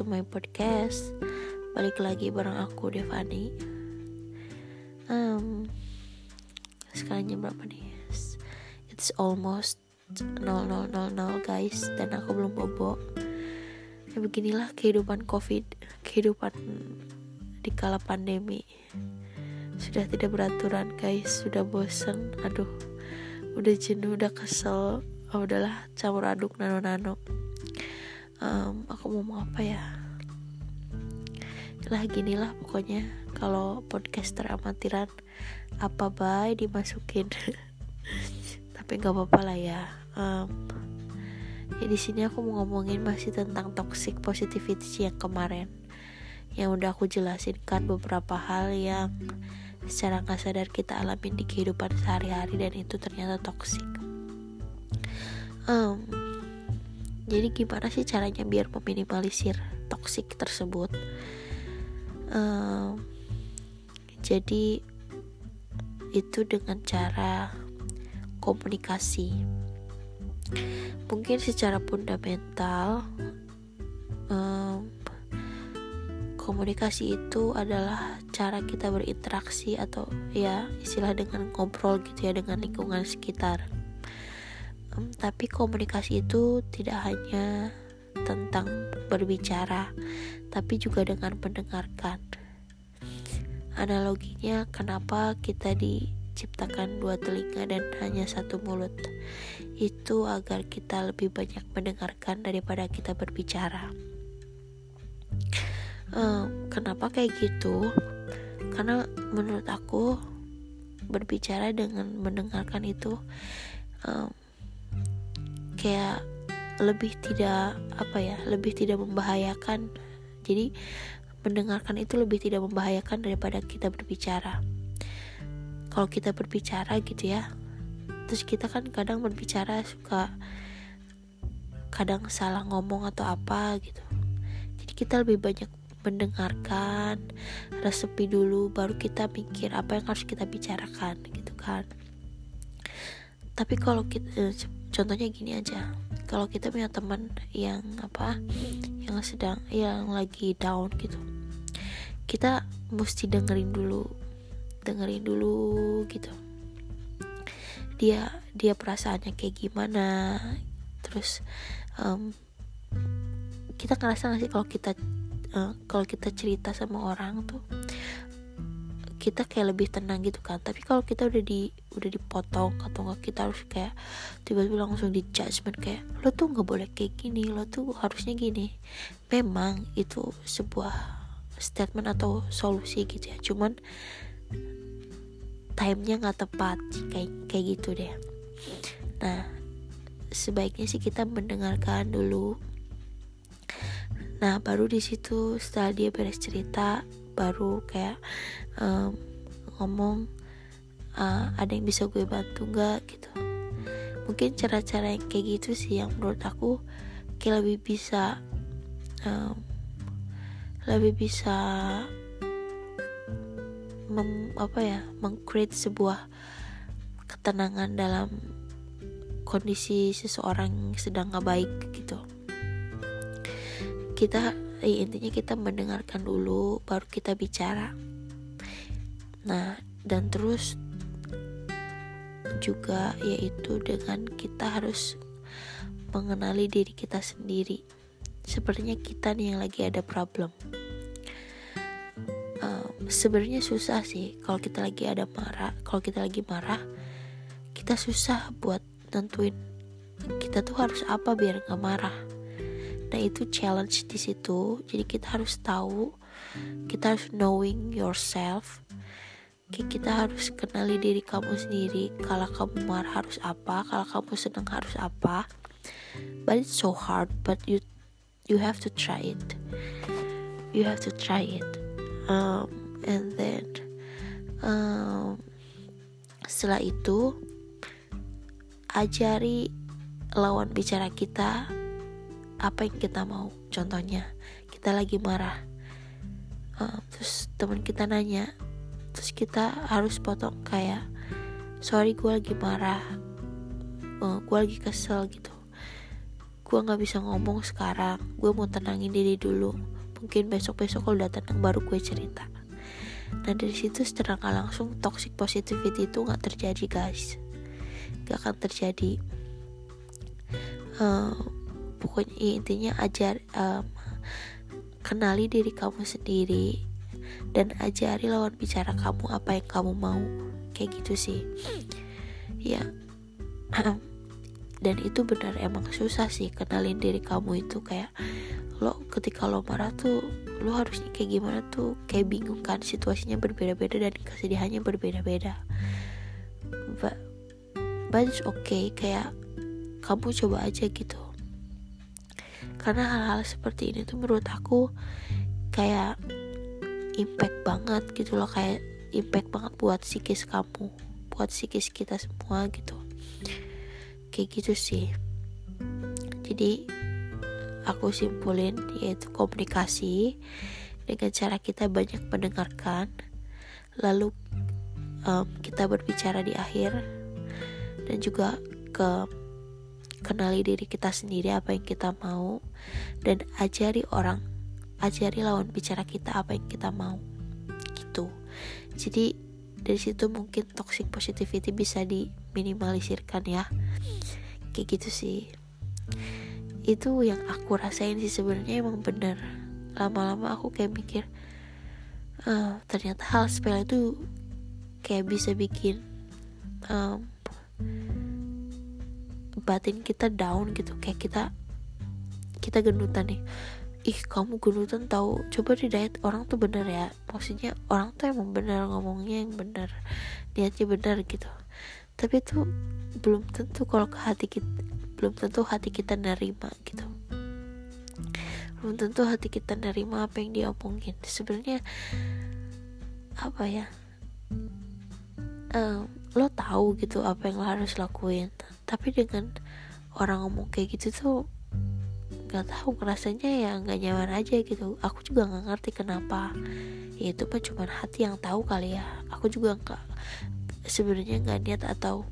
to my podcast. Balik lagi bareng aku Devani. Um, Sekarang jam berapa nih? It's almost 0000 guys. Dan aku belum bobo. Ya beginilah kehidupan covid Kehidupan di kala pandemi. Sudah tidak beraturan guys. Sudah bosen. Aduh Udah jenuh, udah kesel. Oh, udahlah campur aduk nano-nano um, aku mau ngomong apa ya? Lah gini lah pokoknya. Kalau podcaster amatiran apa baik dimasukin? Tapi nggak apa-apa lah ya. Um, ya di sini aku mau ngomongin masih tentang toxic positivity yang kemarin. Yang udah aku jelasin kan beberapa hal yang secara nggak sadar kita alamin di kehidupan sehari-hari dan itu ternyata toxic. Um, jadi gimana sih caranya biar meminimalisir toxic tersebut? Um, jadi itu dengan cara komunikasi. Mungkin secara fundamental um, komunikasi itu adalah cara kita berinteraksi atau ya istilah dengan ngobrol gitu ya dengan lingkungan sekitar um, tapi komunikasi itu tidak hanya tentang berbicara tapi juga dengan mendengarkan. Analoginya kenapa kita diciptakan dua telinga dan hanya satu mulut? Itu agar kita lebih banyak mendengarkan daripada kita berbicara. Um, kenapa kayak gitu? Karena menurut aku berbicara dengan mendengarkan itu um, kayak lebih tidak apa ya lebih tidak membahayakan. Jadi mendengarkan itu lebih tidak membahayakan daripada kita berbicara. Kalau kita berbicara gitu ya terus kita kan kadang berbicara suka kadang salah ngomong atau apa gitu. Jadi kita lebih banyak mendengarkan resepi dulu baru kita mikir apa yang harus kita bicarakan gitu kan. Tapi kalau kita contohnya gini aja. Kalau kita punya teman yang apa yang sedang yang lagi down gitu. Kita mesti dengerin dulu dengerin dulu gitu. Dia dia perasaannya kayak gimana. Terus um, kita ngerasa gak sih kalau kita uh, kalau kita cerita sama orang tuh kita kayak lebih tenang gitu kan. Tapi kalau kita udah di udah dipotong atau enggak kita harus kayak tiba-tiba langsung di judgment kayak lo tuh nggak boleh kayak gini lo tuh harusnya gini. Memang itu sebuah statement atau solusi gitu ya. Cuman timenya nggak tepat kayak kayak gitu deh. Nah sebaiknya sih kita mendengarkan dulu. Nah baru di situ setelah dia beres cerita baru kayak um, ngomong uh, ada yang bisa gue bantu nggak? Gitu. Mungkin cara-cara yang kayak gitu sih yang menurut aku kayak lebih bisa um, lebih bisa mem, apa ya mengcreate sebuah ketenangan dalam kondisi seseorang yang sedang nggak baik gitu. Kita ya intinya kita mendengarkan dulu baru kita bicara. Nah dan terus juga yaitu dengan kita harus mengenali diri kita sendiri. Sepertinya kita nih yang lagi ada problem. Um, sebenarnya susah sih kalau kita lagi ada marah kalau kita lagi marah kita susah buat tentuin kita tuh harus apa biar nggak marah nah itu challenge di situ. Jadi kita harus tahu kita harus knowing yourself. Kita harus kenali diri kamu sendiri. Kalau kamu marah harus apa kalau kamu senang harus apa. But it's so hard but you you have to try it. You have to try it. Um, and then um, setelah itu ajari lawan bicara kita apa yang kita mau? Contohnya kita lagi marah. Uh, terus teman kita nanya terus kita harus potong kayak sorry gue lagi marah. Uh, gue lagi kesel gitu. Gue nggak bisa ngomong sekarang. Gue mau tenangin diri dulu. Mungkin besok besok kalau udah tenang baru gue cerita. Nah dari situ secara nggak langsung toxic positivity itu nggak terjadi guys. Gak akan terjadi. Uh, pokoknya intinya ajar um, kenali diri kamu sendiri dan ajari lawan bicara kamu apa yang kamu mau. Kayak gitu sih. Ya. Dan itu benar emang susah sih kenalin diri kamu itu. Kayak lo ketika lo marah tuh lo harusnya kayak gimana tuh? Kayak bingung kan situasinya berbeda-beda dan kesedihannya berbeda-beda. But, but it's okay. Kayak kamu coba aja gitu karena hal-hal seperti ini tuh menurut aku kayak impact banget gitu loh kayak impact banget buat psikis kamu buat psikis kita semua gitu. Kayak gitu sih. Jadi aku simpulin yaitu komunikasi dengan cara kita banyak mendengarkan lalu um, kita berbicara di akhir dan juga ke kenali diri kita sendiri apa yang kita mau dan ajari orang ajari lawan bicara kita apa yang kita mau gitu. Jadi dari situ mungkin toxic positivity bisa diminimalisirkan ya. Kayak gitu sih. Itu yang aku rasain sih sebenarnya emang bener. Lama-lama aku kayak mikir uh, ternyata hal sepele itu kayak bisa bikin um, batin kita down gitu. Kayak kita kita gendutan nih. Ih kamu gendutan tahu coba di diet orang tuh bener ya. Maksudnya orang tuh emang bener ngomongnya yang bener niatnya bener gitu. Tapi itu belum tentu kalau ke hati kita belum tentu hati kita nerima gitu. Belum tentu hati kita nerima apa yang dia omongin. Sebenarnya apa ya? Um, lo tahu gitu apa yang lo harus lakuin. Tapi dengan orang ngomong kayak gitu tuh nggak tahu rasanya ya nggak nyaman aja gitu. Aku juga nggak ngerti kenapa. Ya itu mah cuma hati yang tahu kali ya. Aku juga nggak sebenarnya nggak niat atau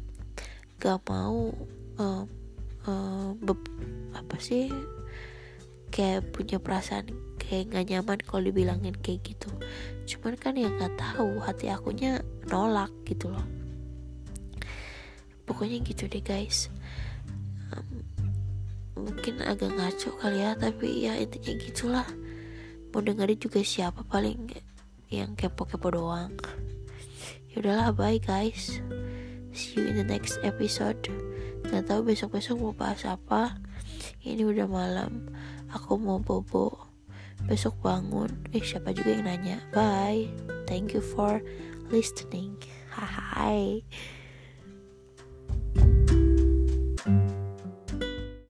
nggak mau um, uh, apa sih kayak punya perasaan kayak nggak nyaman kalau dibilangin kayak gitu. Cuman kan yang nggak tahu hati akunya nolak gitu loh pokoknya gitu deh guys. Um, mungkin agak ngaco kali ya tapi ya intinya gitulah. Mau dengerin juga siapa paling yang kepo-kepo doang. Yaudahlah bye guys. See you in the next episode. Gak tahu besok-besok mau bahas apa. Ini udah malam. Aku mau bobo. Besok bangun. Eh siapa juga yang nanya? Bye. Thank you for listening. Hai